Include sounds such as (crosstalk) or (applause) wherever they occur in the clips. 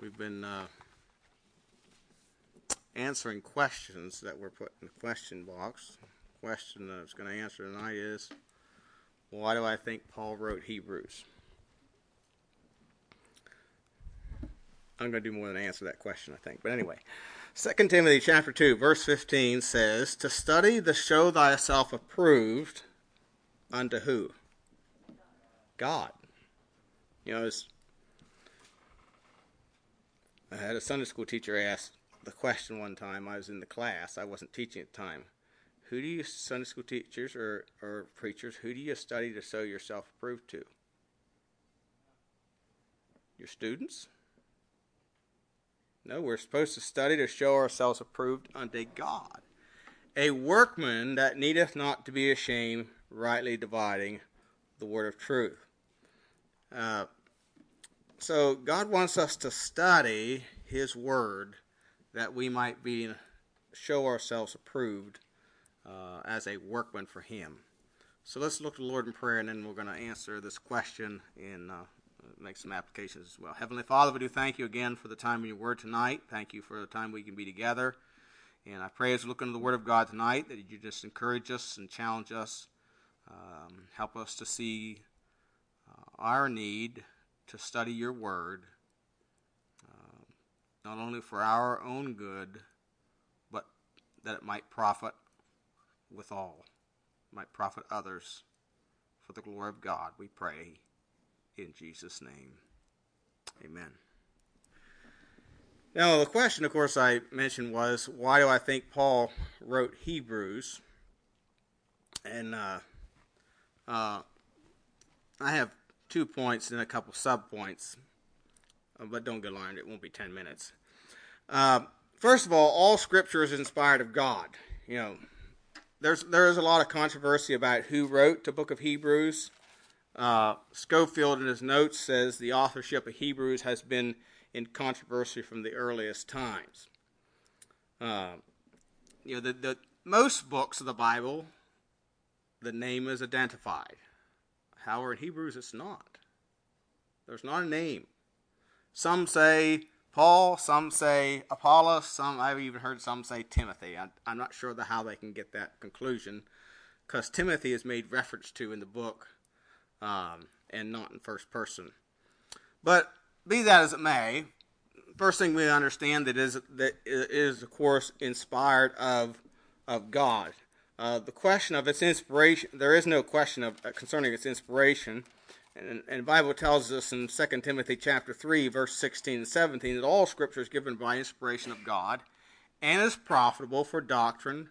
We've been uh, answering questions that were put in the question box. The question that I was going to answer tonight is why do I think Paul wrote Hebrews? I'm going to do more than answer that question, I think. But anyway, 2 Timothy chapter 2, verse 15 says, To study to show thyself approved unto who? God. You know, I had a Sunday school teacher ask the question one time. I was in the class. I wasn't teaching at the time. Who do you, Sunday school teachers or, or preachers, who do you study to show yourself approved to? Your students? No, we're supposed to study to show ourselves approved unto God. A workman that needeth not to be ashamed, rightly dividing the word of truth. Uh, so God wants us to study His Word that we might be show ourselves approved uh, as a workman for Him. So let's look to the Lord in prayer, and then we're going to answer this question and uh, make some applications as well. Heavenly Father, we do thank you again for the time of your Word tonight. Thank you for the time we can be together. And I pray as we look into the Word of God tonight that you just encourage us and challenge us, um, help us to see uh, our need to study your word, uh, not only for our own good, but that it might profit with all, might profit others for the glory of God. We pray in Jesus' name. Amen. Now, the question, of course, I mentioned was why do I think Paul wrote Hebrews? And uh, uh, I have two points and a couple sub points, uh, but don't get alarmed, it won't be 10 minutes. Uh, first of all, all scripture is inspired of God. You know, there's there is a lot of controversy about who wrote the book of Hebrews. Uh, Scofield in his notes says the authorship of Hebrews has been in controversy from the earliest times. Uh, you know, the, the most books of the Bible, the name is identified. However, in Hebrews, it's not. There's not a name. Some say Paul, some say Apollos, some I've even heard some say Timothy. I, am not sure the, how they can get that conclusion, because Timothy is made reference to in the book, um, and not in first person. But be that as it may, first thing we understand that is that is of course inspired of of God. Uh, the question of its inspiration, there is no question of uh, concerning its inspiration. And, and, the Bible tells us in 2 Timothy chapter 3, verse 16 and 17, that all scripture is given by inspiration of God and is profitable for doctrine,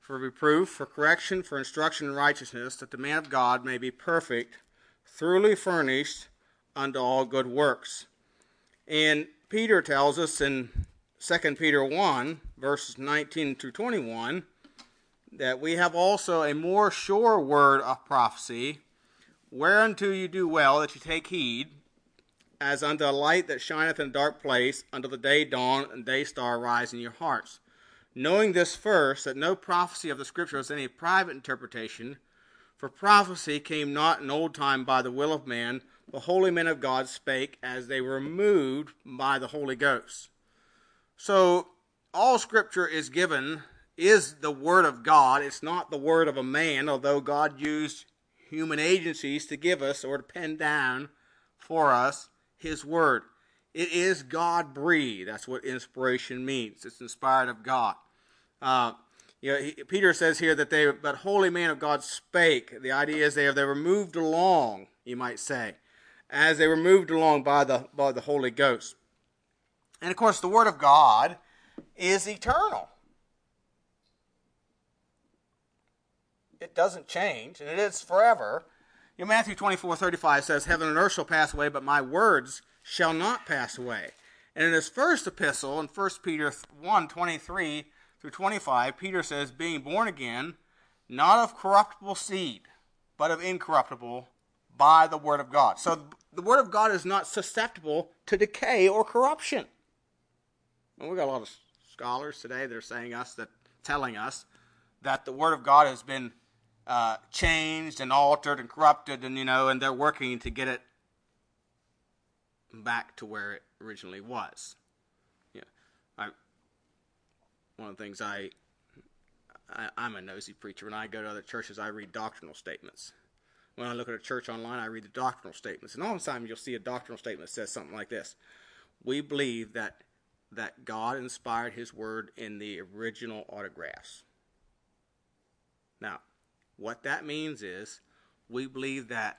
for reproof, for correction, for instruction in righteousness, that the man of God may be perfect, thoroughly furnished unto all good works. And Peter tells us in 2 Peter 1, verses 19 through 21, that we have also a more sure word of prophecy, whereunto you do well that you take heed, as unto a light that shineth in a dark place, until the day dawn and day star rise in your hearts. Knowing this first, that no prophecy of the Scripture is any private interpretation, for prophecy came not in old time by the will of man, the holy men of God spake as they were moved by the Holy Ghost. So, all Scripture is given is the Word of God. It's not the Word of a man, although God used human agencies to give us or to pen down for us His Word. It is God breathed. That's what inspiration means. It's inspired of God. Uh, you know, he, Peter says here that they, but holy man of God spake. The idea is they, they were moved along, you might say, as they were moved along by the, by the Holy Ghost. And of course, the Word of God is eternal. It doesn't change, and it is forever. You know, Matthew 24, 35 says, Heaven and earth shall pass away, but my words shall not pass away. And in his first epistle, in 1 Peter 1, 23 through 25, Peter says, Being born again, not of corruptible seed, but of incorruptible, by the word of God. So the word of God is not susceptible to decay or corruption. And we've got a lot of scholars today that are saying us that telling us that the word of God has been uh, changed and altered and corrupted, and you know, and they're working to get it back to where it originally was. Yeah, I. One of the things I, I I'm a nosy preacher. When I go to other churches, I read doctrinal statements. When I look at a church online, I read the doctrinal statements, and all the time you'll see a doctrinal statement that says something like this: "We believe that that God inspired His Word in the original autographs." Now, what that means is we believe that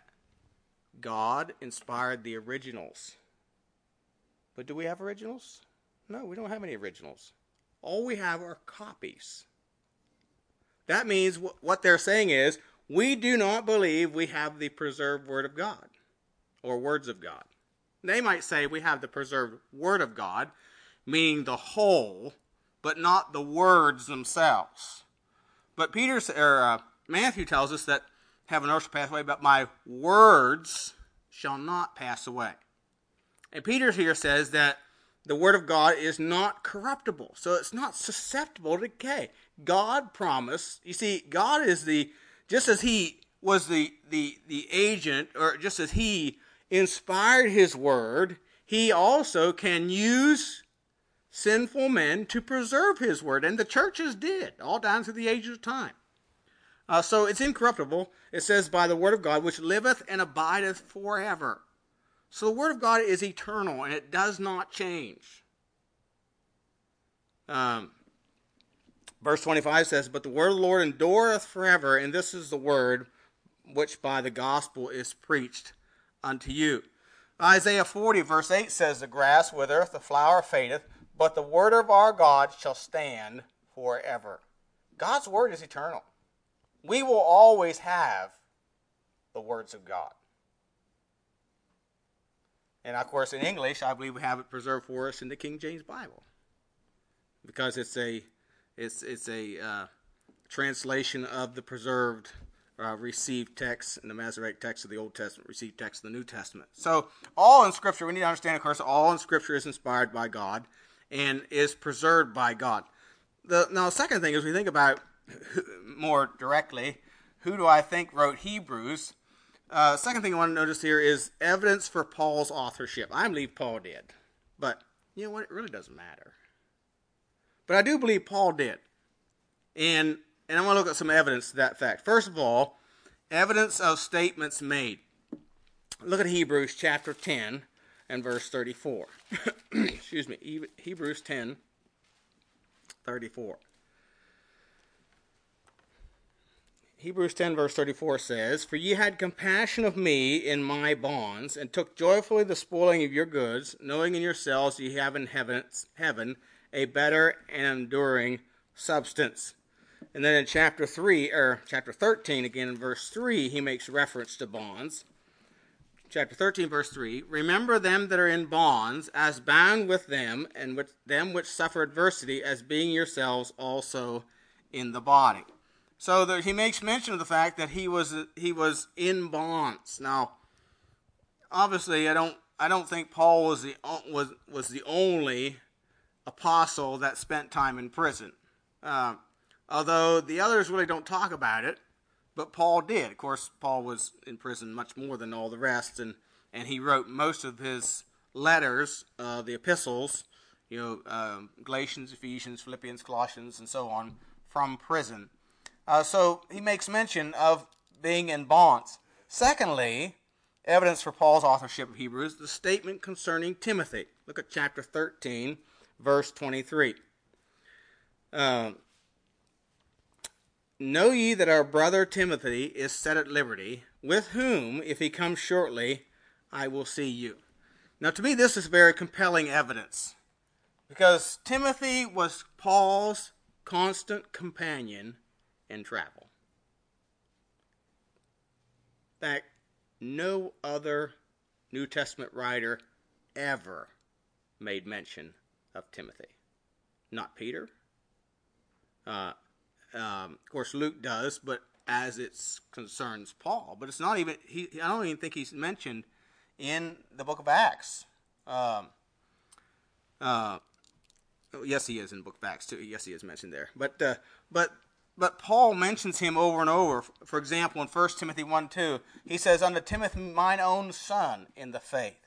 God inspired the originals. But do we have originals? No, we don't have any originals. All we have are copies. That means what they're saying is we do not believe we have the preserved Word of God or words of God. They might say we have the preserved Word of God, meaning the whole, but not the words themselves. But Peter or uh, Matthew tells us that heaven and earth shall pass away, but my words shall not pass away. And Peter here says that the word of God is not corruptible, so it's not susceptible to decay. God promised. You see, God is the just as He was the the the agent, or just as He inspired His word, He also can use sinful men to preserve His word, and the churches did all down through the ages of time. Uh, so it's incorruptible. It says, by the word of God, which liveth and abideth forever. So the word of God is eternal and it does not change. Um, verse 25 says, But the word of the Lord endureth forever, and this is the word which by the gospel is preached unto you. Isaiah 40, verse 8 says, The grass withereth, the flower fadeth, but the word of our God shall stand forever. God's word is eternal we will always have the words of God. And of course, in English, I believe we have it preserved for us in the King James Bible because it's a it's it's a uh, translation of the preserved uh, received text in the Masoretic text of the Old Testament, received text of the New Testament. So all in Scripture, we need to understand, of course, all in Scripture is inspired by God and is preserved by God. The now, the second thing is we think about more directly, who do I think wrote Hebrews? Uh, second thing I want to notice here is evidence for Paul's authorship. I believe Paul did, but you know what? It really doesn't matter. But I do believe Paul did, and and I want to look at some evidence to that fact. First of all, evidence of statements made. Look at Hebrews chapter ten and verse thirty-four. (coughs) Excuse me, Hebrews ten, thirty-four. Hebrews 10, verse 34 says, For ye had compassion of me in my bonds, and took joyfully the spoiling of your goods, knowing in yourselves ye have in heaven, heaven a better and enduring substance. And then in chapter 3, or chapter 13, again in verse 3, he makes reference to bonds. Chapter 13, verse 3 Remember them that are in bonds, as bound with them, and with them which suffer adversity, as being yourselves also in the body. So that he makes mention of the fact that he was he was in bonds. Now, obviously, I don't I don't think Paul was the was was the only apostle that spent time in prison. Uh, although the others really don't talk about it, but Paul did. Of course, Paul was in prison much more than all the rest, and and he wrote most of his letters, uh, the epistles, you know, uh, Galatians, Ephesians, Philippians, Colossians, and so on, from prison. Uh, so he makes mention of being in bonds. Secondly, evidence for Paul's authorship of Hebrews, the statement concerning Timothy. Look at chapter 13, verse 23. Um, know ye that our brother Timothy is set at liberty, with whom, if he comes shortly, I will see you. Now, to me, this is very compelling evidence because Timothy was Paul's constant companion and travel. In fact, no other New Testament writer ever made mention of Timothy. Not Peter. Uh, um, of course, Luke does, but as it concerns Paul. But it's not even, he, I don't even think he's mentioned in the book of Acts. Um, uh, yes, he is in book of Acts too. Yes, he is mentioned there. But, uh, but but Paul mentions him over and over. For example, in 1 Timothy 1 2, he says, Unto Timothy, mine own son in the faith,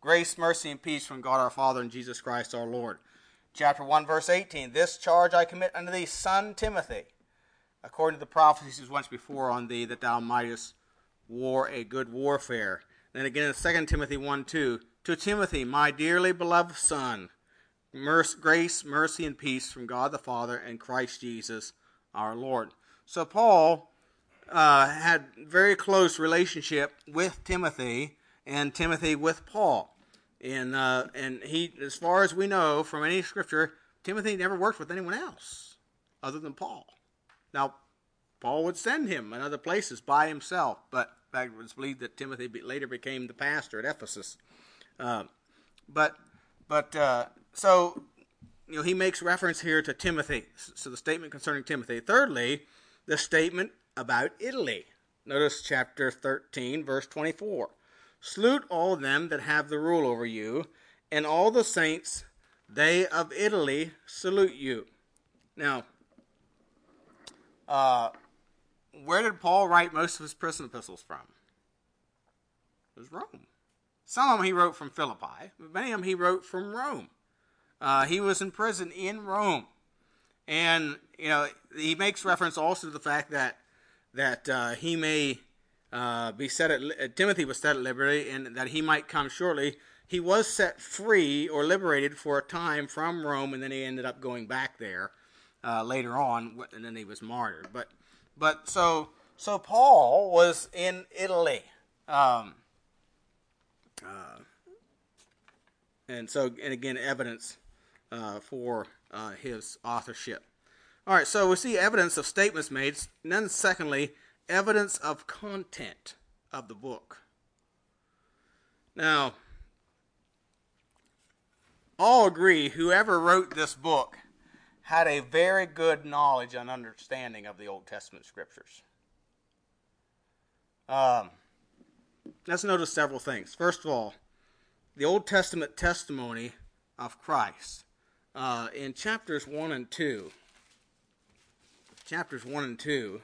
Grace, mercy, and peace from God our Father and Jesus Christ our Lord. Chapter 1, verse 18. This charge I commit unto thee, son Timothy, according to the prophecies once before on thee, that thou mightest war a good warfare. Then again in 2 Timothy 1 2. To Timothy, my dearly beloved son, mercy, grace, mercy, and peace from God the Father and Christ Jesus our Lord. So Paul uh, had very close relationship with Timothy and Timothy with Paul. And uh, and he, as far as we know from any scripture, Timothy never worked with anyone else other than Paul. Now, Paul would send him in other places by himself, but in fact, it was believed that Timothy later became the pastor at Ephesus. Uh, but but uh, so you know he makes reference here to Timothy. So the statement concerning Timothy. Thirdly, the statement about Italy. Notice chapter 13, verse 24. Salute all them that have the rule over you, and all the saints, they of Italy, salute you. Now, uh, where did Paul write most of his prison epistles from? It was Rome. Some of them he wrote from Philippi, but many of them he wrote from Rome. Uh, he was in prison in Rome. And, you know, he makes reference also to the fact that that uh, he may uh, be set at uh, Timothy was set at liberty, and that he might come shortly. He was set free or liberated for a time from Rome, and then he ended up going back there uh, later on, and then he was martyred. But but so so Paul was in Italy, um, uh, and so and again evidence uh, for uh, his authorship. All right, so we see evidence of statements made, and then secondly, evidence of content of the book. Now, all agree whoever wrote this book had a very good knowledge and understanding of the Old Testament scriptures. Um, let's notice several things. First of all, the Old Testament testimony of Christ. Uh, in chapters 1 and 2, chapters 1 and 2,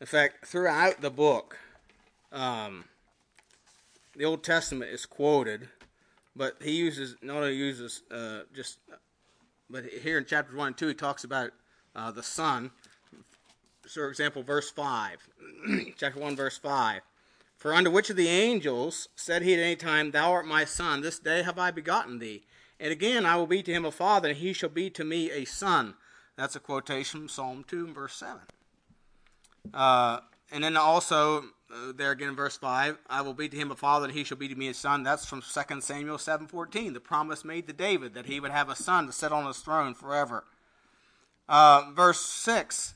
in fact, throughout the book, um, the Old Testament is quoted, but he uses not only uses uh, just, but here in chapters one and two, he talks about uh, the Son. For example, verse five, (clears throat) chapter one, verse five. For unto which of the angels said he at any time, Thou art my son, this day have I begotten thee? And again, I will be to him a father, and he shall be to me a son. That's a quotation from Psalm 2 verse 7. Uh, and then also, uh, there again in verse 5, I will be to him a father, and he shall be to me a son. That's from 2 Samuel 7.14, the promise made to David that he would have a son to sit on his throne forever. Uh, verse 6,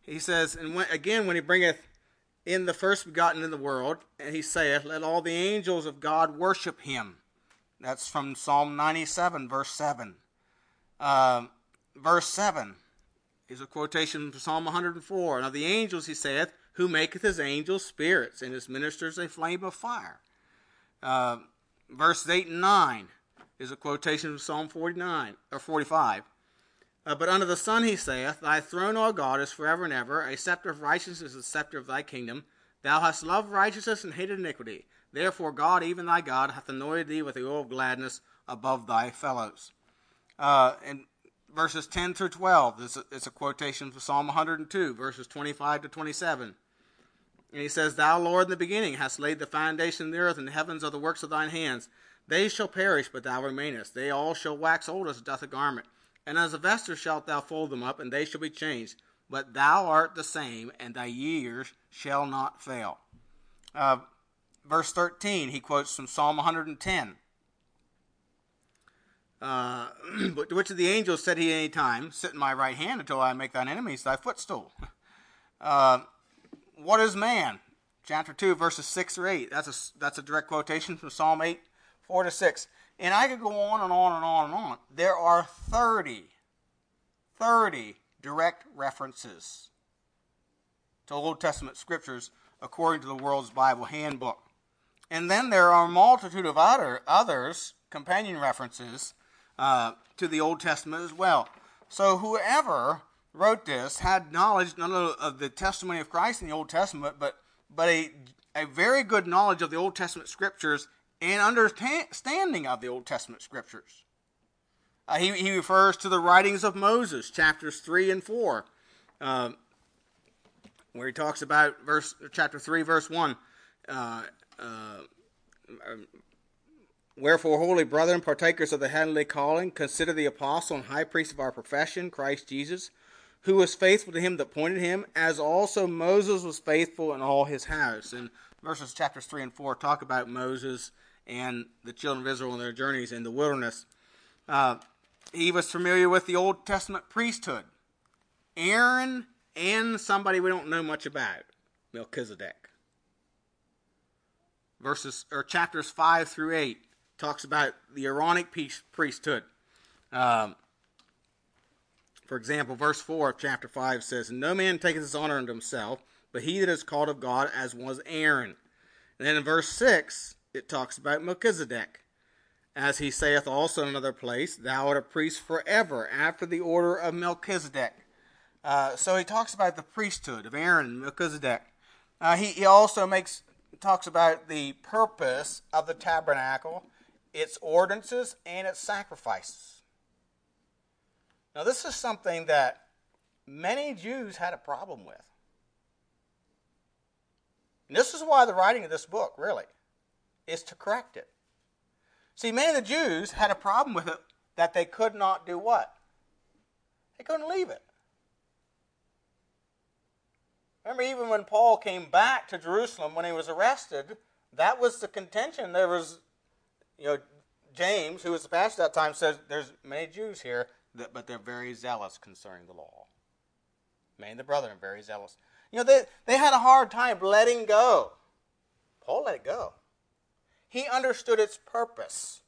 he says, And when, again, when he bringeth in the first begotten in the world, and he saith, Let all the angels of God worship him. That's from Psalm 97, verse 7. Uh, verse 7, is a quotation from Psalm 104. And of the angels he saith, Who maketh his angels spirits, and his ministers a flame of fire. Uh, verses 8 and 9 is a quotation from Psalm 49 or 45. Uh, but unto the Son he saith, Thy throne, O God, is forever and ever. A scepter of righteousness is the scepter of thy kingdom. Thou hast loved righteousness and hated iniquity. Therefore God, even thy God, hath anointed thee with the oil of gladness above thy fellows. Uh, and verses 10 through 12. This is a quotation from Psalm 102, verses 25 to 27. And he says, Thou, Lord, in the beginning hast laid the foundation of the earth, and the heavens are the works of thine hands. They shall perish, but thou remainest. They all shall wax old as doth a garment. And as a vesture shalt thou fold them up, and they shall be changed. But thou art the same, and thy years shall not fail. Uh, verse 13, he quotes from Psalm 110. Uh, (clears throat) which of the angels said he any time, Sit in my right hand until I make thine enemies thy footstool? (laughs) Uh, what is man? Chapter 2, verses 6 through 8. That's a, that's a direct quotation from Psalm 8, 4 to 6. And I could go on and on and on and on. There are 30, 30 direct references to Old Testament scriptures according to the World's Bible Handbook. And then there are a multitude of other, others, companion references, uh, to the Old Testament as well. So whoever wrote this had knowledge not only of the testimony of Christ in the Old Testament, but but a a very good knowledge of the Old Testament scriptures and understanding of the Old Testament scriptures. Uh, he, he refers to the writings of Moses, chapters 3 and 4, uh, where he talks about verse chapter 3, verse 1. Uh, uh um, Wherefore, holy brethren, partakers of the heavenly calling, consider the apostle and high priest of our profession, Christ Jesus, who was faithful to him that appointed him, as also Moses was faithful in all his house. And verses chapters 3 and 4 talk about Moses and the children of Israel and their journeys in the wilderness. Uh, he was familiar with the Old Testament priesthood. Aaron and somebody we don't know much about, Melchizedek. Verses or chapters 5 through 8 talks about the Aaronic priesthood. Um, for example, verse 4 of chapter 5 says, No man taketh his honor unto himself, but he that is called of God, as was Aaron. And then in verse 6, it talks about Melchizedek. As he saith also in another place, Thou art a priest forever, after the order of Melchizedek. Uh, so he talks about the priesthood of Aaron and Melchizedek. Uh, he, he also makes talks about the purpose of the tabernacle its ordinances, and its sacrifices. Now, this is something that many Jews had a problem with. And this is why the writing of this book, really, is to correct it. See, many of the Jews had a problem with it that they could not do what? They couldn't leave it. Remember, even when Paul came back to Jerusalem when he was arrested, that was the contention. There was you know, James, who was the pastor at that time, says there's many Jews here, that, but they're very zealous concerning the law. Many of the brethren are very zealous. You know, they, they had a hard time letting go. Paul let it go. He understood its purpose,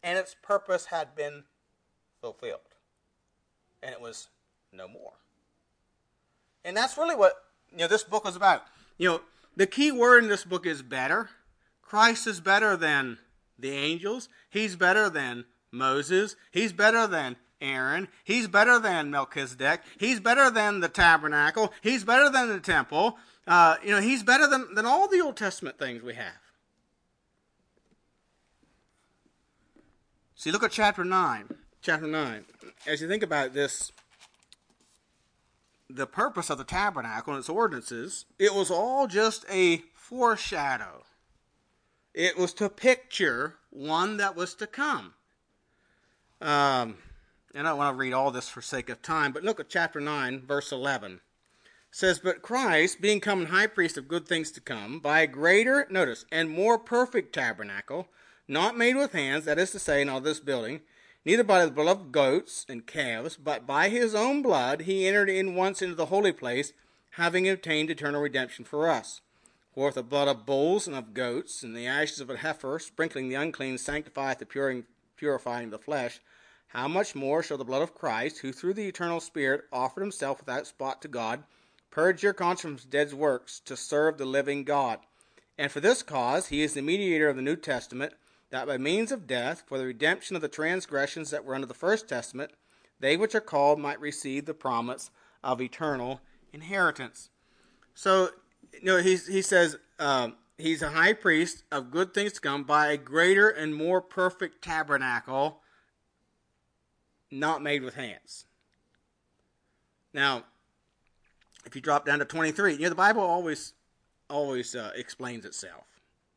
and its purpose had been fulfilled. And it was no more. And that's really what you know this book is about. You know, the key word in this book is better. Christ is better than the angels. He's better than Moses. He's better than Aaron. He's better than Melchizedek. He's better than the tabernacle. He's better than the temple. Uh, you know, he's better than, than all the Old Testament things we have. See, look at chapter 9. Chapter 9. As you think about this, the purpose of the tabernacle and its ordinances, it was all just a foreshadow it was to picture one that was to come. Um, and I don't want to read all this for sake of time, but look at chapter 9, verse 11. It says, But Christ, being come high priest of good things to come, by a greater, notice, and more perfect tabernacle, not made with hands, that is to say, in all this building, neither by the blood of goats and calves, but by his own blood he entered in once into the holy place, having obtained eternal redemption for us. For the blood of bulls and of goats, and the ashes of a heifer, sprinkling the unclean, sanctifieth the purifying the flesh, how much more shall the blood of Christ, who through the eternal Spirit offered himself without spot to God, purge your conscience from dead works to serve the living God? And for this cause he is the mediator of the New Testament, that by means of death, for the redemption of the transgressions that were under the first testament, they which are called might receive the promise of eternal inheritance. So you know, he, he says um, he's a high priest of good things to come by a greater and more perfect tabernacle not made with hands. Now, if you drop down to 23, you know, the Bible always always uh, explains itself.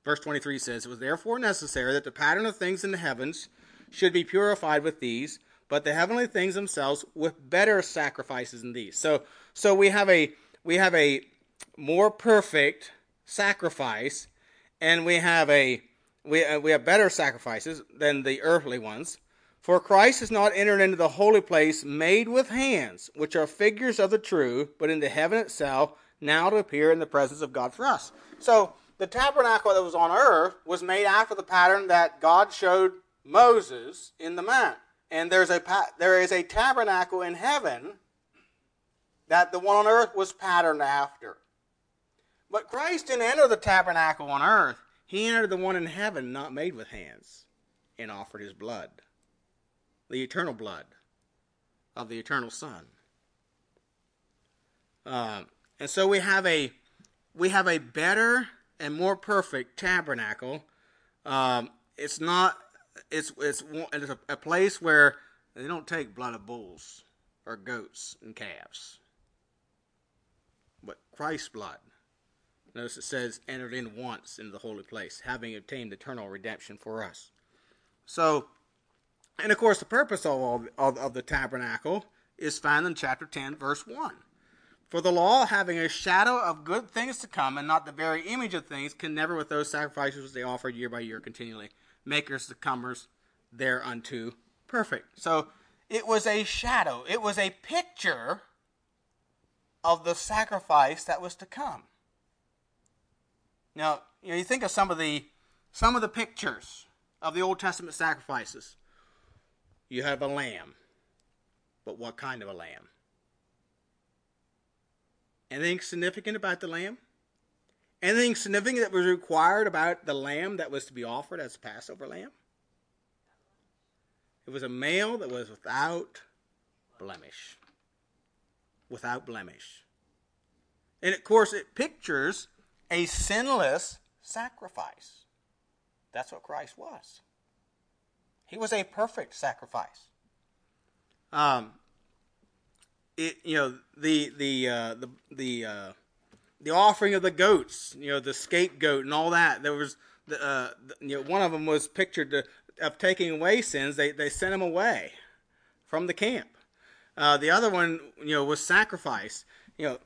Verse 23 says, It was therefore necessary that the pattern of things in the heavens should be purified with these, but the heavenly things themselves with better sacrifices than these. So, so we have a we have a more perfect sacrifice, and we have a we, uh, we have better sacrifices than the earthly ones. For Christ has not entered into the holy place made with hands, which are figures of the true, but into heaven itself, now to appear in the presence of God for us. So the tabernacle that was on earth was made after the pattern that God showed Moses in the mount. And there's a there is a tabernacle in heaven that the one on earth was patterned after. But Christ didn't enter the tabernacle on earth. He entered the one in heaven, not made with hands, and offered his blood, the eternal blood of the eternal Son. Uh, and so we have a we have a better and more perfect tabernacle Um, it's not. It's it's it's a, a place where they don't take blood of bulls or goats and calves, but Christ's blood. Notice it says entered in once into the holy place, having obtained eternal redemption for us. So, and of course, the purpose of all of, of the tabernacle is found in chapter ten, verse one. For the law, having a shadow of good things to come, and not the very image of things, can never, with those sacrifices which they offered year by year continually, make us the comers thereunto perfect. So it was a shadow, it was a picture of the sacrifice that was to come. Now, you know, you think of some of the some of the pictures of the Old Testament sacrifices. You have a lamb, but what kind of a lamb? Anything significant about the lamb? Anything significant that was required about the lamb that was to be offered as a Passover lamb? It was a male that was without blemish. Without blemish. And of course, it pictures a sinless sacrifice. That's what Christ was. He was a perfect sacrifice. Um, it you know the the uh, the the uh, the offering of the goats, you know the scapegoat and all that. There was the, uh, you know one of them was pictured to, of taking away sins. They they sent him away from the camp. Uh, the other one you know was sacrifice. You know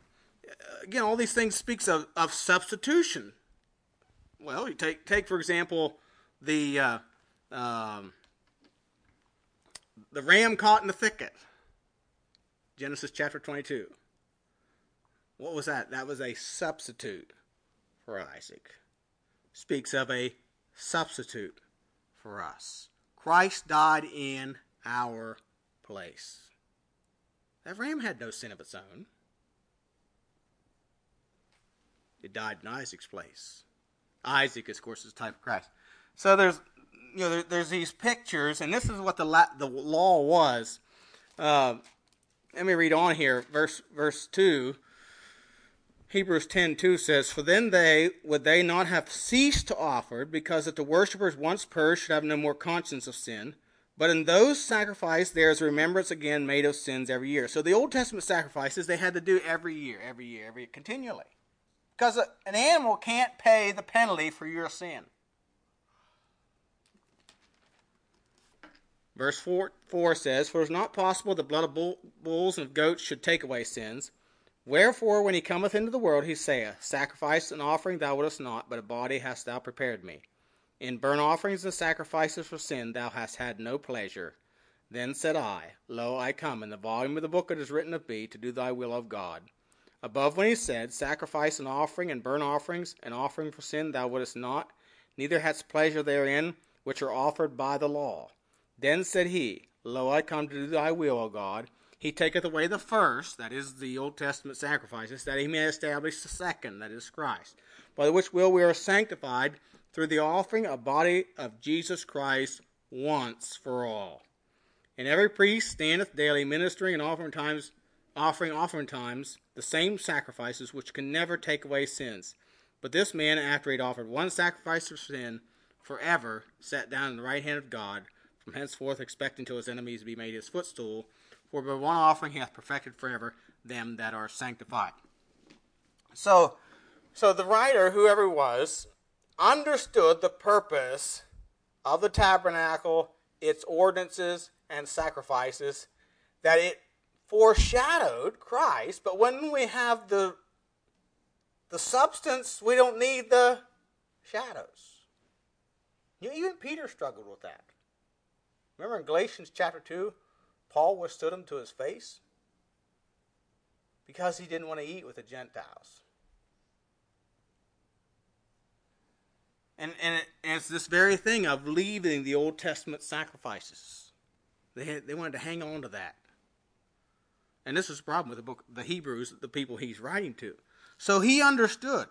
again all these things speaks of, of substitution. Well, you take take for example the uh, um, the ram caught in the thicket. Genesis chapter 22. What was that? That was a substitute for Isaac. Speaks of a substitute for us. Christ died in our place. That ram had no sin of its own. It died in Isaac's place. Isaac, of course, is a type of Christ. So there's, you know, there, there's these pictures, and this is what the la- the law was. Uh, let me read on here, verse verse two. Hebrews 10 2 says, For then they would they not have ceased to offer, because that the worshippers once purged should have no more conscience of sin. But in those sacrifices there is remembrance again made of sins every year. So the Old Testament sacrifices they had to do every year, every year, every continually. Because an animal can't pay the penalty for your sin. Verse 4, 4 says, For it is not possible the blood of bull, bulls and of goats should take away sins. Wherefore, when he cometh into the world, he saith, Sacrifice and offering thou wouldest not, but a body hast thou prepared me. In burnt offerings and sacrifices for sin thou hast had no pleasure. Then said I, Lo, I come, in the volume of the book it is written of me, to do thy will of God. Above when he said, Sacrifice and offering and burnt offerings and offering for sin thou wouldest not, neither hadst pleasure therein, which are offered by the law. Then said he, Lo, I come to do thy will, O God. He taketh away the first, that is the Old Testament sacrifices, that he may establish the second, that is Christ, by which will we are sanctified through the offering of body of Jesus Christ once for all. And every priest standeth daily ministering and offering times offering oftentimes the same sacrifices which can never take away sins. But this man, after he had offered one sacrifice for sin, forever sat down in the right hand of God, from henceforth expecting till his enemies be made his footstool. For by one offering he hath perfected forever them that are sanctified. So, so the writer, whoever he was, understood the purpose of the tabernacle, its ordinances and sacrifices, that it foreshadowed Christ, but when we have the the substance, we don't need the shadows. Even Peter struggled with that. Remember in Galatians chapter 2, Paul withstood him to his face? Because he didn't want to eat with the Gentiles. And, and, it, and it's this very thing of leaving the Old Testament sacrifices. They, had, they wanted to hang on to that. And this is the problem with the book, the Hebrews, the people he's writing to. So he understood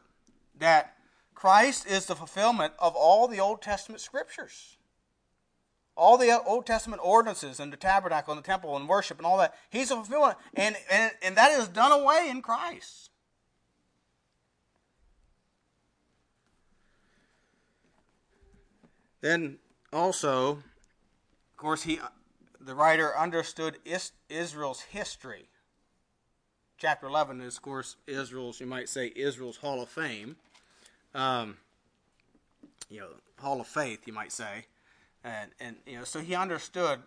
that Christ is the fulfillment of all the Old Testament scriptures all the Old Testament ordinances and the tabernacle and the temple and worship and all that. He's a fulfillment, and, and, and that is done away in Christ. Then also, of course, he the writer understood Israel's history. Chapter 11 is, of course, Israel's, you might say, Israel's Hall of Fame. Um, you know, Hall of Faith, you might say. And, and you know, so he understood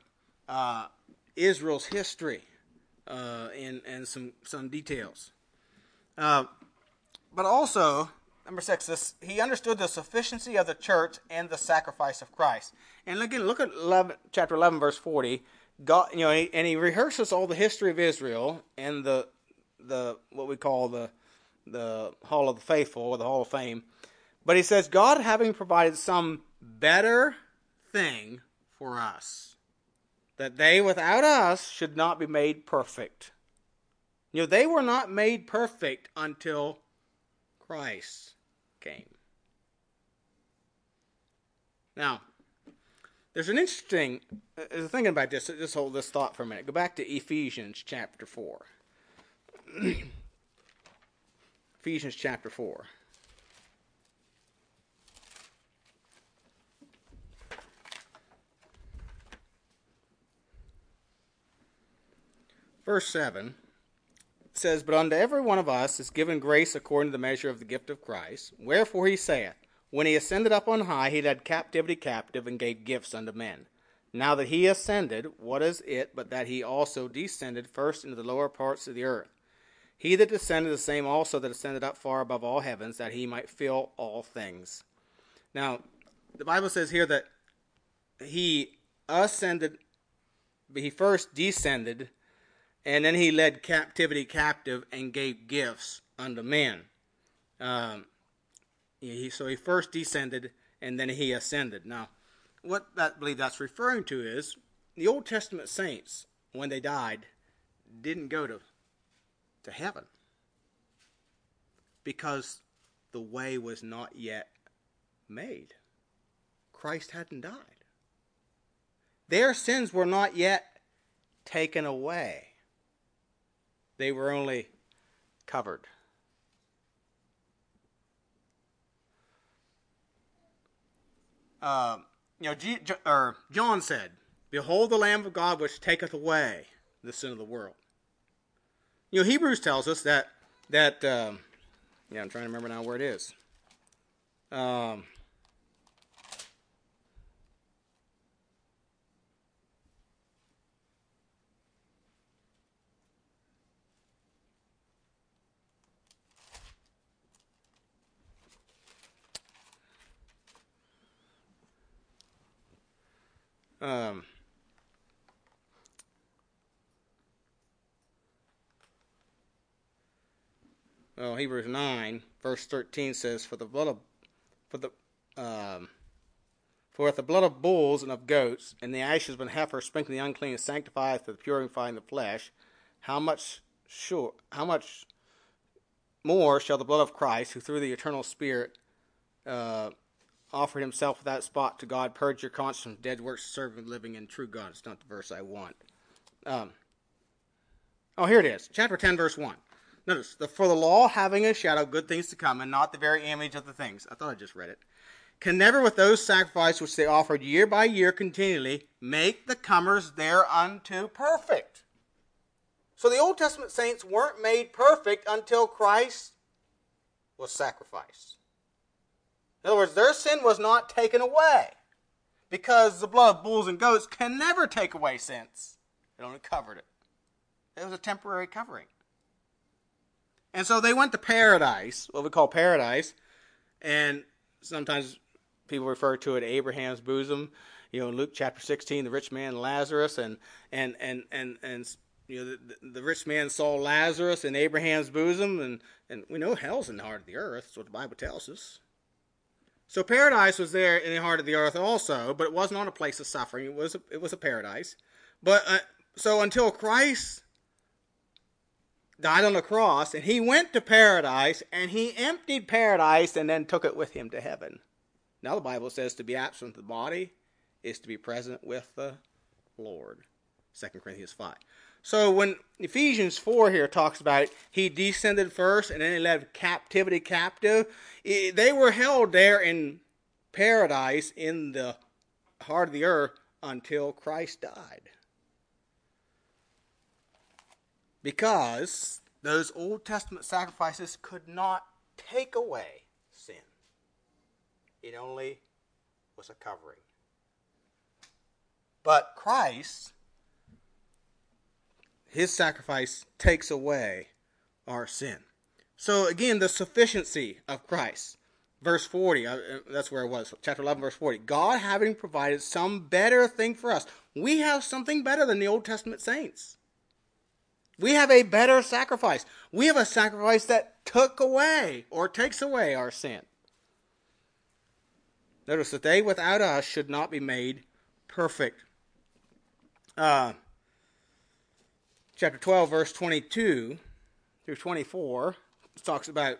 uh, Israel's history uh, and, and some, some details. Uh, but also, number six, this, he understood the sufficiency of the church and the sacrifice of Christ. And again, look at 11, chapter 11, verse 40. God, you know, and he rehearses all the history of Israel and the the what we call the the Hall of the Faithful or the Hall of Fame. But he says, God having provided some better thing for us, that they without us should not be made perfect. You know, they were not made perfect until Christ came. Now, there's an interesting uh, thinking about this. Just hold this thought for a minute. Go back to Ephesians chapter four. (clears throat) Ephesians chapter four. Verse 7 says, But unto every one of us is given grace according to the measure of the gift of Christ. Wherefore he saith, When he ascended up on high, he led captivity captive and gave gifts unto men. Now that he ascended, what is it but that he also descended first into the lower parts of the earth? He that descended, the same also that ascended up far above all heavens, that he might fill all things. Now, the Bible says here that he ascended, but he first descended and then he led captivity captive and gave gifts unto men. Um, he, so he first descended and then he ascended. Now, what I believe that's referring to is the Old Testament saints, when they died, didn't go to, to heaven because the way was not yet made. Christ hadn't died. Their sins were not yet taken away. They were only covered. Uh, you know, or John said, "Behold, the Lamb of God, which taketh away the sin of the world." You know, Hebrews tells us that that. Um, yeah, I'm trying to remember now where it is. Um, Um, well, Hebrews nine verse thirteen says, "For the blood of, for the, um, for if the blood of bulls and of goats and the ashes of an heifer sprinkling the unclean sanctifieth for the purifying the flesh, how much sure, how much more shall the blood of Christ, who through the eternal Spirit uh, offered himself without spot to God, purge your conscience from dead works, serving living and true God. It's not the verse I want. Um, oh, here it is. Chapter 10, verse 1. Notice, the, for the law having a shadow good things to come, and not the very image of the things. I thought I just read it. Can never, with those sacrifices which they offered year by year continually, make the comers thereunto perfect. So the Old Testament saints weren't made perfect until Christ was sacrificed. In other words, their sin was not taken away because the blood of bulls and goats can never take away sins. It only covered it. It was a temporary covering. And so they went to paradise, what we call paradise, and sometimes people refer to it Abraham's bosom. You know, in Luke chapter 16, the rich man Lazarus, and and and and and you know the, the rich man saw Lazarus in Abraham's bosom, and and we know hell's in the heart of the earth. That's what the Bible tells us. So paradise was there in the heart of the earth also, but it was not a place of suffering. It was a, it was a paradise. But uh, so until Christ died on the cross and he went to paradise and he emptied paradise and then took it with him to heaven. Now the Bible says to be absent from the body is to be present with the Lord. 2 Corinthians 5. So when Ephesians 4 here talks about it, he descended first and then he led captivity captive. They were held there in paradise in the heart of the earth until Christ died. Because those Old Testament sacrifices could not take away sin, it only was a covering. But Christ, his sacrifice takes away our sin. So again, the sufficiency of Christ. Verse 40, uh, that's where it was, chapter 11, verse 40. God having provided some better thing for us. We have something better than the Old Testament saints. We have a better sacrifice. We have a sacrifice that took away or takes away our sin. Notice that they without us should not be made perfect. Uh, chapter 12, verse 22 through 24 talks about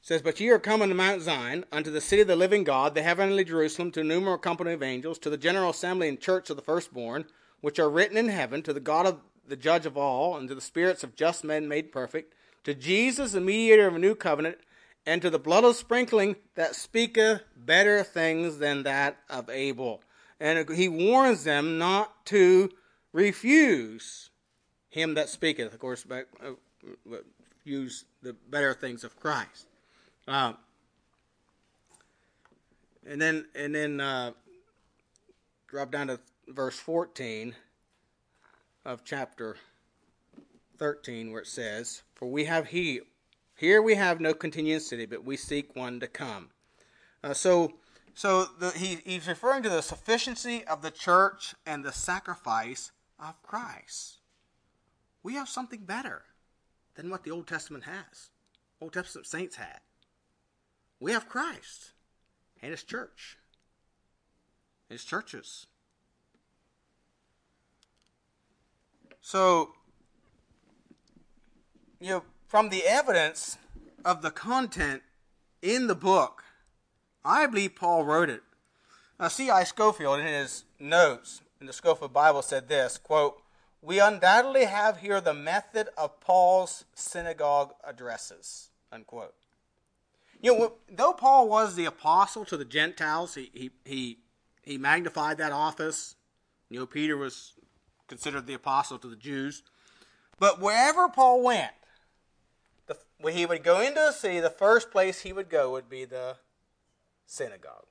says, But ye are come unto Mount Zion, unto the city of the living God, the heavenly Jerusalem, to a numerous company of angels, to the general assembly and church of the firstborn, which are written in heaven, to the God of the judge of all, and to the spirits of just men made perfect, to Jesus, the mediator of a new covenant, and to the blood of sprinkling that speaketh better things than that of Abel. And he warns them not to refuse him that speaketh. Of course, uh, use the better things of Christ. Uh, and then, and then uh, drop down to verse 14 of chapter 13 where it says, For we have he, here we have no continuing city, but we seek one to come. Uh, so so the, he, he's referring to the sufficiency of the church and the sacrifice of Christ. We have something better than what the Old Testament has. Old Testament saints had. We have Christ and his church. His churches. So, you know, from the evidence of the content in the book, I believe Paul wrote it. Now, C.I. Scofield, in his notes in the Scofield Bible, said this quote, We undoubtedly have here the method of Paul's synagogue addresses. Unquote. You know, though Paul was the apostle to the Gentiles, he, he, he, he magnified that office. You know, Peter was considered the apostle to the Jews. But wherever Paul went, when he would go into a city, the first place he would go would be the synagogue.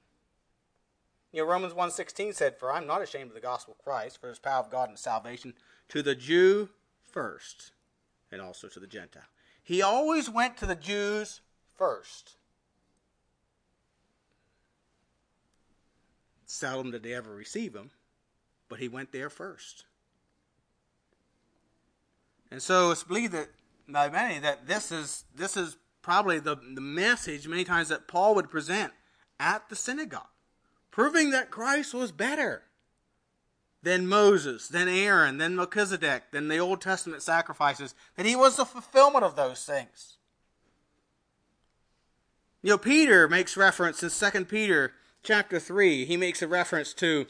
You know, Romans 1.16 said, For I'm not ashamed of the gospel of Christ, for his power of God and salvation to the Jew first, and also to the Gentile. He always went to the Jews first. Seldom did they ever receive him, but he went there first. And so it's believed that by many that this is this is probably the, the message many times that Paul would present at the synagogue, proving that Christ was better than Moses, than Aaron, than Melchizedek, than the Old Testament sacrifices, that he was the fulfillment of those things. You know, Peter makes reference in 2 Peter chapter 3, he makes a reference to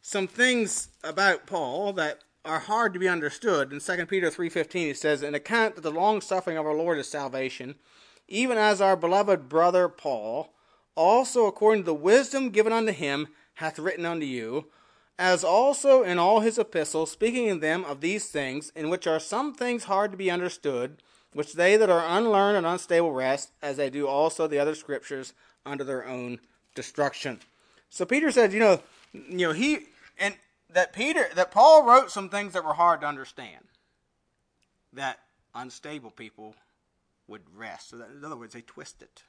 some things about Paul that are hard to be understood. In 2 Peter 3.15 he says, An account that the long suffering of our Lord is salvation, even as our beloved brother Paul, also according to the wisdom given unto him, hath written unto you, as also in all his epistles, speaking in them of these things, in which are some things hard to be understood, which they that are unlearned and unstable wrest, as they do also the other scriptures, under their own destruction. So Peter said, you know, you know, he and that Peter that Paul wrote some things that were hard to understand. That unstable people would wrest. So that, in other words, they twist it.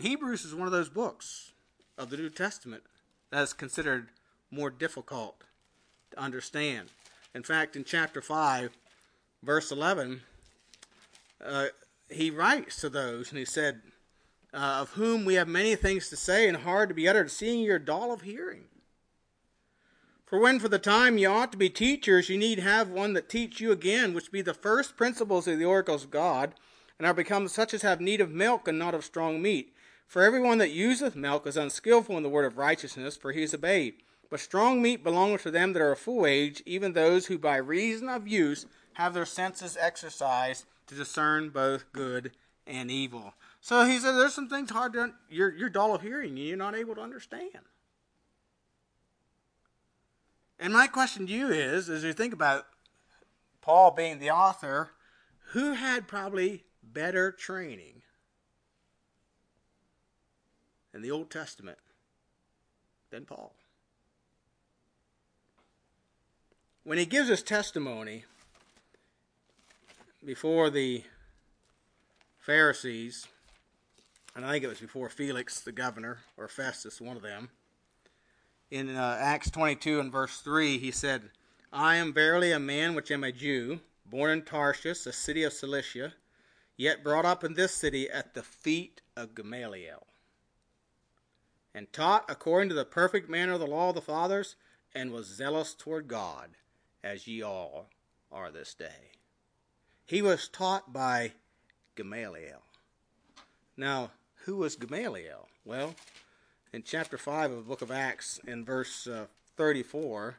Hebrews is one of those books of the New Testament that is considered more difficult to understand. In fact, in chapter 5, verse 11, uh, he writes to those and he said, uh, Of whom we have many things to say and hard to be uttered, seeing you're dull of hearing. For when for the time ye ought to be teachers, ye need have one that teach you again, which be the first principles of the oracles of God, and are become such as have need of milk and not of strong meat. For everyone that useth milk is unskilful in the word of righteousness, for he is a babe. But strong meat belongeth to them that are of full age, even those who by reason of use have their senses exercised to discern both good and evil. So he said, "There's some things hard to. You're you're dull of hearing. You're not able to understand." And my question to you is, as you think about Paul being the author, who had probably better training in the Old Testament than Paul? When he gives his testimony before the Pharisees, and I think it was before Felix the governor, or Festus, one of them, in uh, Acts 22 and verse 3, he said, I am verily a man which am a Jew, born in Tarshish, a city of Cilicia, yet brought up in this city at the feet of Gamaliel, and taught according to the perfect manner of the law of the fathers, and was zealous toward God, as ye all are this day. He was taught by Gamaliel. Now, who was Gamaliel? Well, in chapter 5 of the book of Acts, in verse uh, 34,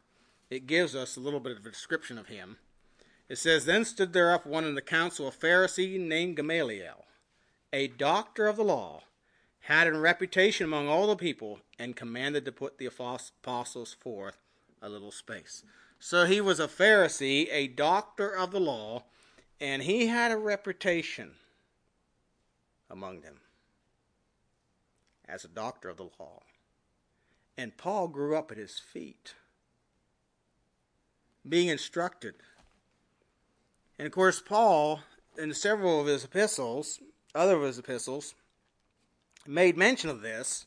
it gives us a little bit of a description of him. It says, Then stood there up one in the council, a Pharisee named Gamaliel, a doctor of the law, had a reputation among all the people, and commanded to put the apostles forth a little space. So he was a Pharisee, a doctor of the law, and he had a reputation among them as a doctor of the law. And Paul grew up at his feet, being instructed. And of course, Paul, in several of his epistles, other of his epistles, made mention of this.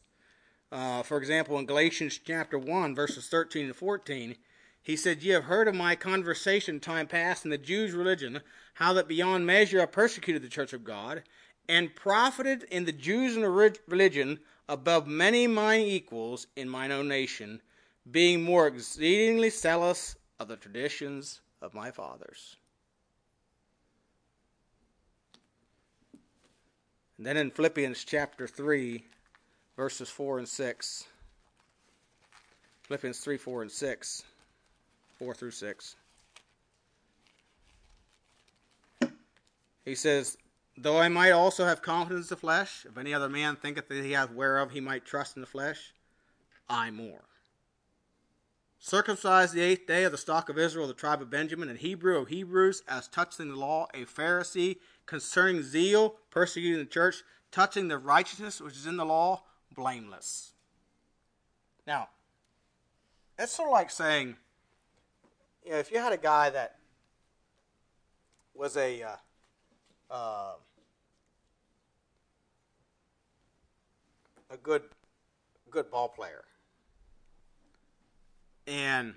Uh, for example, in Galatians chapter 1, verses 13 and 14, he said, Ye have heard of my conversation time past in the Jews' religion, how that beyond measure I persecuted the church of God, and profited in the Jews' religion above many mine equals in mine own nation, being more exceedingly zealous of the traditions of my fathers. Then in Philippians chapter 3, verses 4 and 6. Philippians 3, 4 and 6. 4 through 6. He says, Though I might also have confidence in the flesh, if any other man thinketh that he hath whereof he might trust in the flesh, I more. Circumcised the eighth day of the stock of Israel, the tribe of Benjamin, and Hebrew of Hebrews, as touching the law, a Pharisee, concerning zeal, persecuting the church, touching the righteousness which is in the law, blameless. Now, it's sort of like saying, you know, if you had a guy that was a uh, uh, a good good ball player. And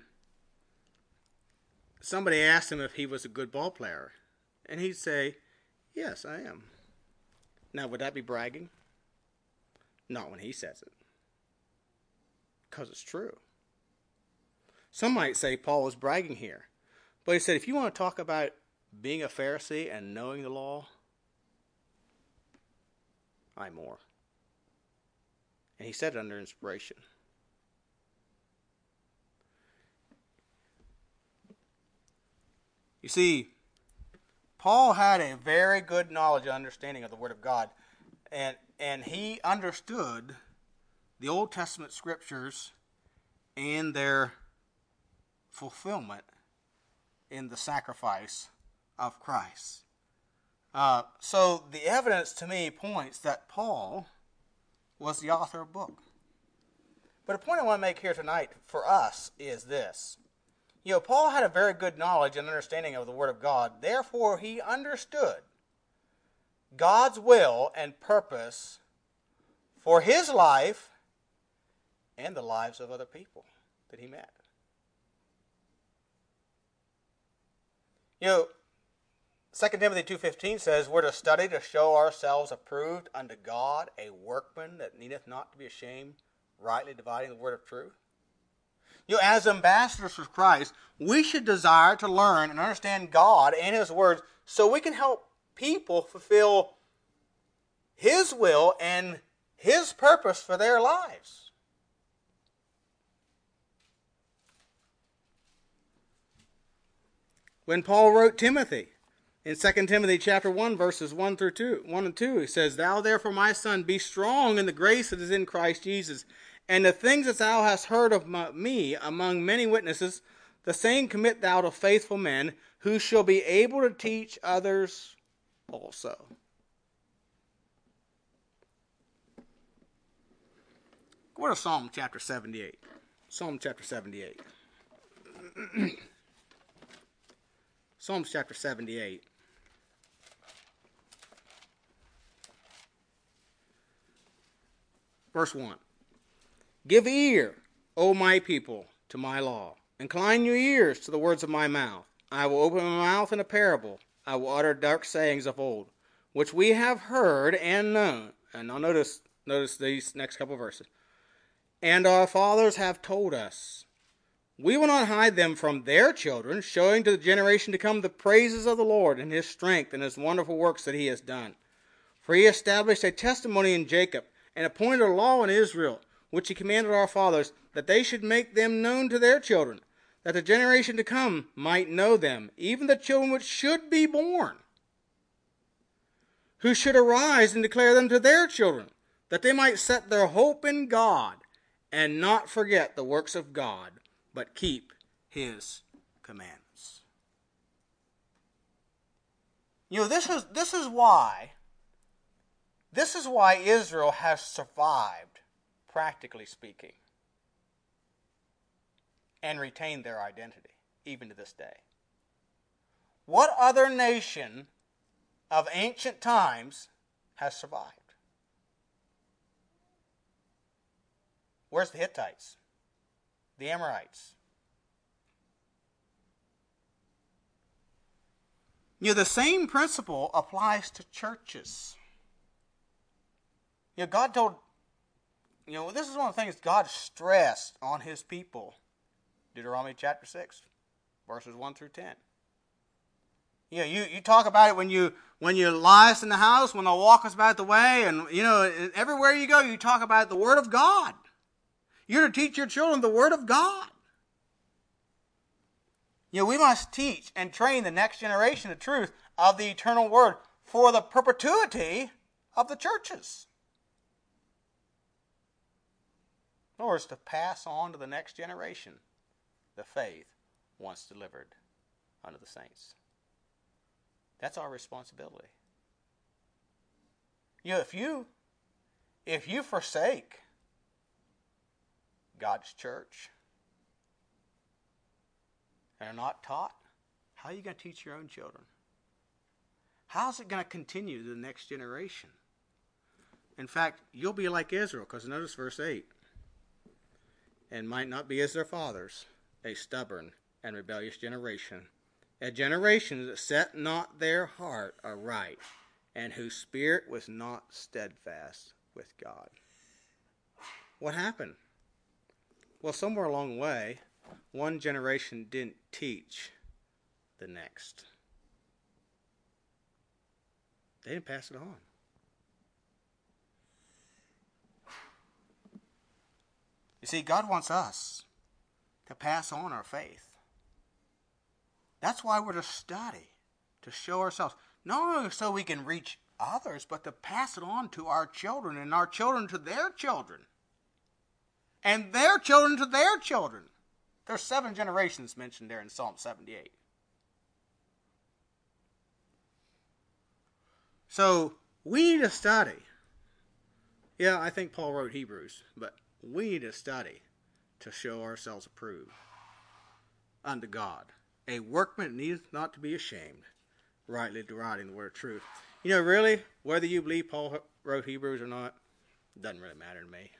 somebody asked him if he was a good ball player, and he'd say, "Yes, I am." Now, would that be bragging? Not when he says it, because it's true. Some might say Paul was bragging here, but he said, if you want to talk about being a Pharisee and knowing the law, I more. And he said it under inspiration. You see, Paul had a very good knowledge and understanding of the Word of God, and, and he understood the Old Testament scriptures and their fulfillment in the sacrifice of Christ. Uh, so the evidence to me points that Paul was the author of a book. But a point I want to make here tonight for us is this. You know, Paul had a very good knowledge and understanding of the Word of God. Therefore, he understood God's will and purpose for his life and the lives of other people that he met. You know, 2 Timothy 2.15 says, We're to study to show ourselves approved unto God, a workman that needeth not to be ashamed, rightly dividing the word of truth. You know, as ambassadors for Christ, we should desire to learn and understand God and His words so we can help people fulfill His will and His purpose for their lives. When Paul wrote Timothy, In 2 Timothy chapter 1 verses 1 through 2, 1 and 2, he says, "Thou therefore, my son, be strong in the grace that is in Christ Jesus, and the things that thou hast heard of my, me among many witnesses, the same commit thou to faithful men, who shall be able to teach others also." Go to Psalm chapter 78. Psalm chapter 78. (clears throat) Psalms chapter 78. Verse 1 Give ear, O my people, to my law. Incline your ears to the words of my mouth. I will open my mouth in a parable. I will utter dark sayings of old, which we have heard and known. And now notice, notice these next couple verses. And our fathers have told us. We will not hide them from their children, showing to the generation to come the praises of the Lord and his strength and his wonderful works that he has done. For he established a testimony in Jacob and appointed a law in Israel, which he commanded our fathers, that they should make them known to their children, that the generation to come might know them, even the children which should be born, who should arise and declare them to their children, that they might set their hope in God and not forget the works of God, but keep his commandments. You know, this is this is why this is why Israel has survived, practically speaking, and retain their identity, even to this day. What other nation of ancient times has survived? Where's the Hittites? The Amorites? You know, the same principle applies to churches. You know, God told, you know, this is one of the things God stressed on his people. Deuteronomy chapter 6, verses 1 through 10. You know, you, you talk about it when you when you lie us in the house, when thou walkest about the way, and you know, everywhere you go, you talk about the Word of God. You're to teach your children the Word of God. You know, we must teach and train the next generation the truth of the eternal Word for the perpetuity of the churches. In is to pass on to the next generation the faith once delivered unto the saints. That's our responsibility. You know, if you if you forsake God's church and are not taught, how are you going to teach your own children? How's it going to continue to the next generation? In fact, you'll be like Israel, because notice verse 8 and might not be as their fathers, a stubborn and rebellious generation, a generation that set not their heart aright, and whose spirit was not steadfast with God. What happened? Well, somewhere along the way, one generation didn't teach the next. They didn't pass it on. You see, God wants us to pass on our faith. That's why we're to study, to show ourselves, not only so we can reach others, but to pass it on to our children and our children to their children and their children to their children. There's seven generations mentioned there in Psalm 78. So we need to study. Yeah, I think Paul wrote Hebrews, but we need to study to show ourselves approved unto God. A workman needs not to be ashamed, rightly deriding the word of truth. You know, really, whether you believe Paul wrote Hebrews or not, doesn't really matter to me.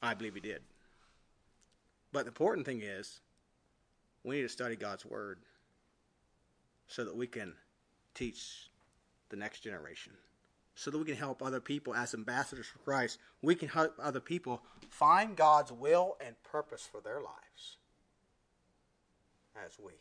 I believe he did. But the important thing is, we need to study God's Word so that we can teach the next generation, so that we can help other people as ambassadors for Christ. We can help other people find God's will and purpose for their lives as we.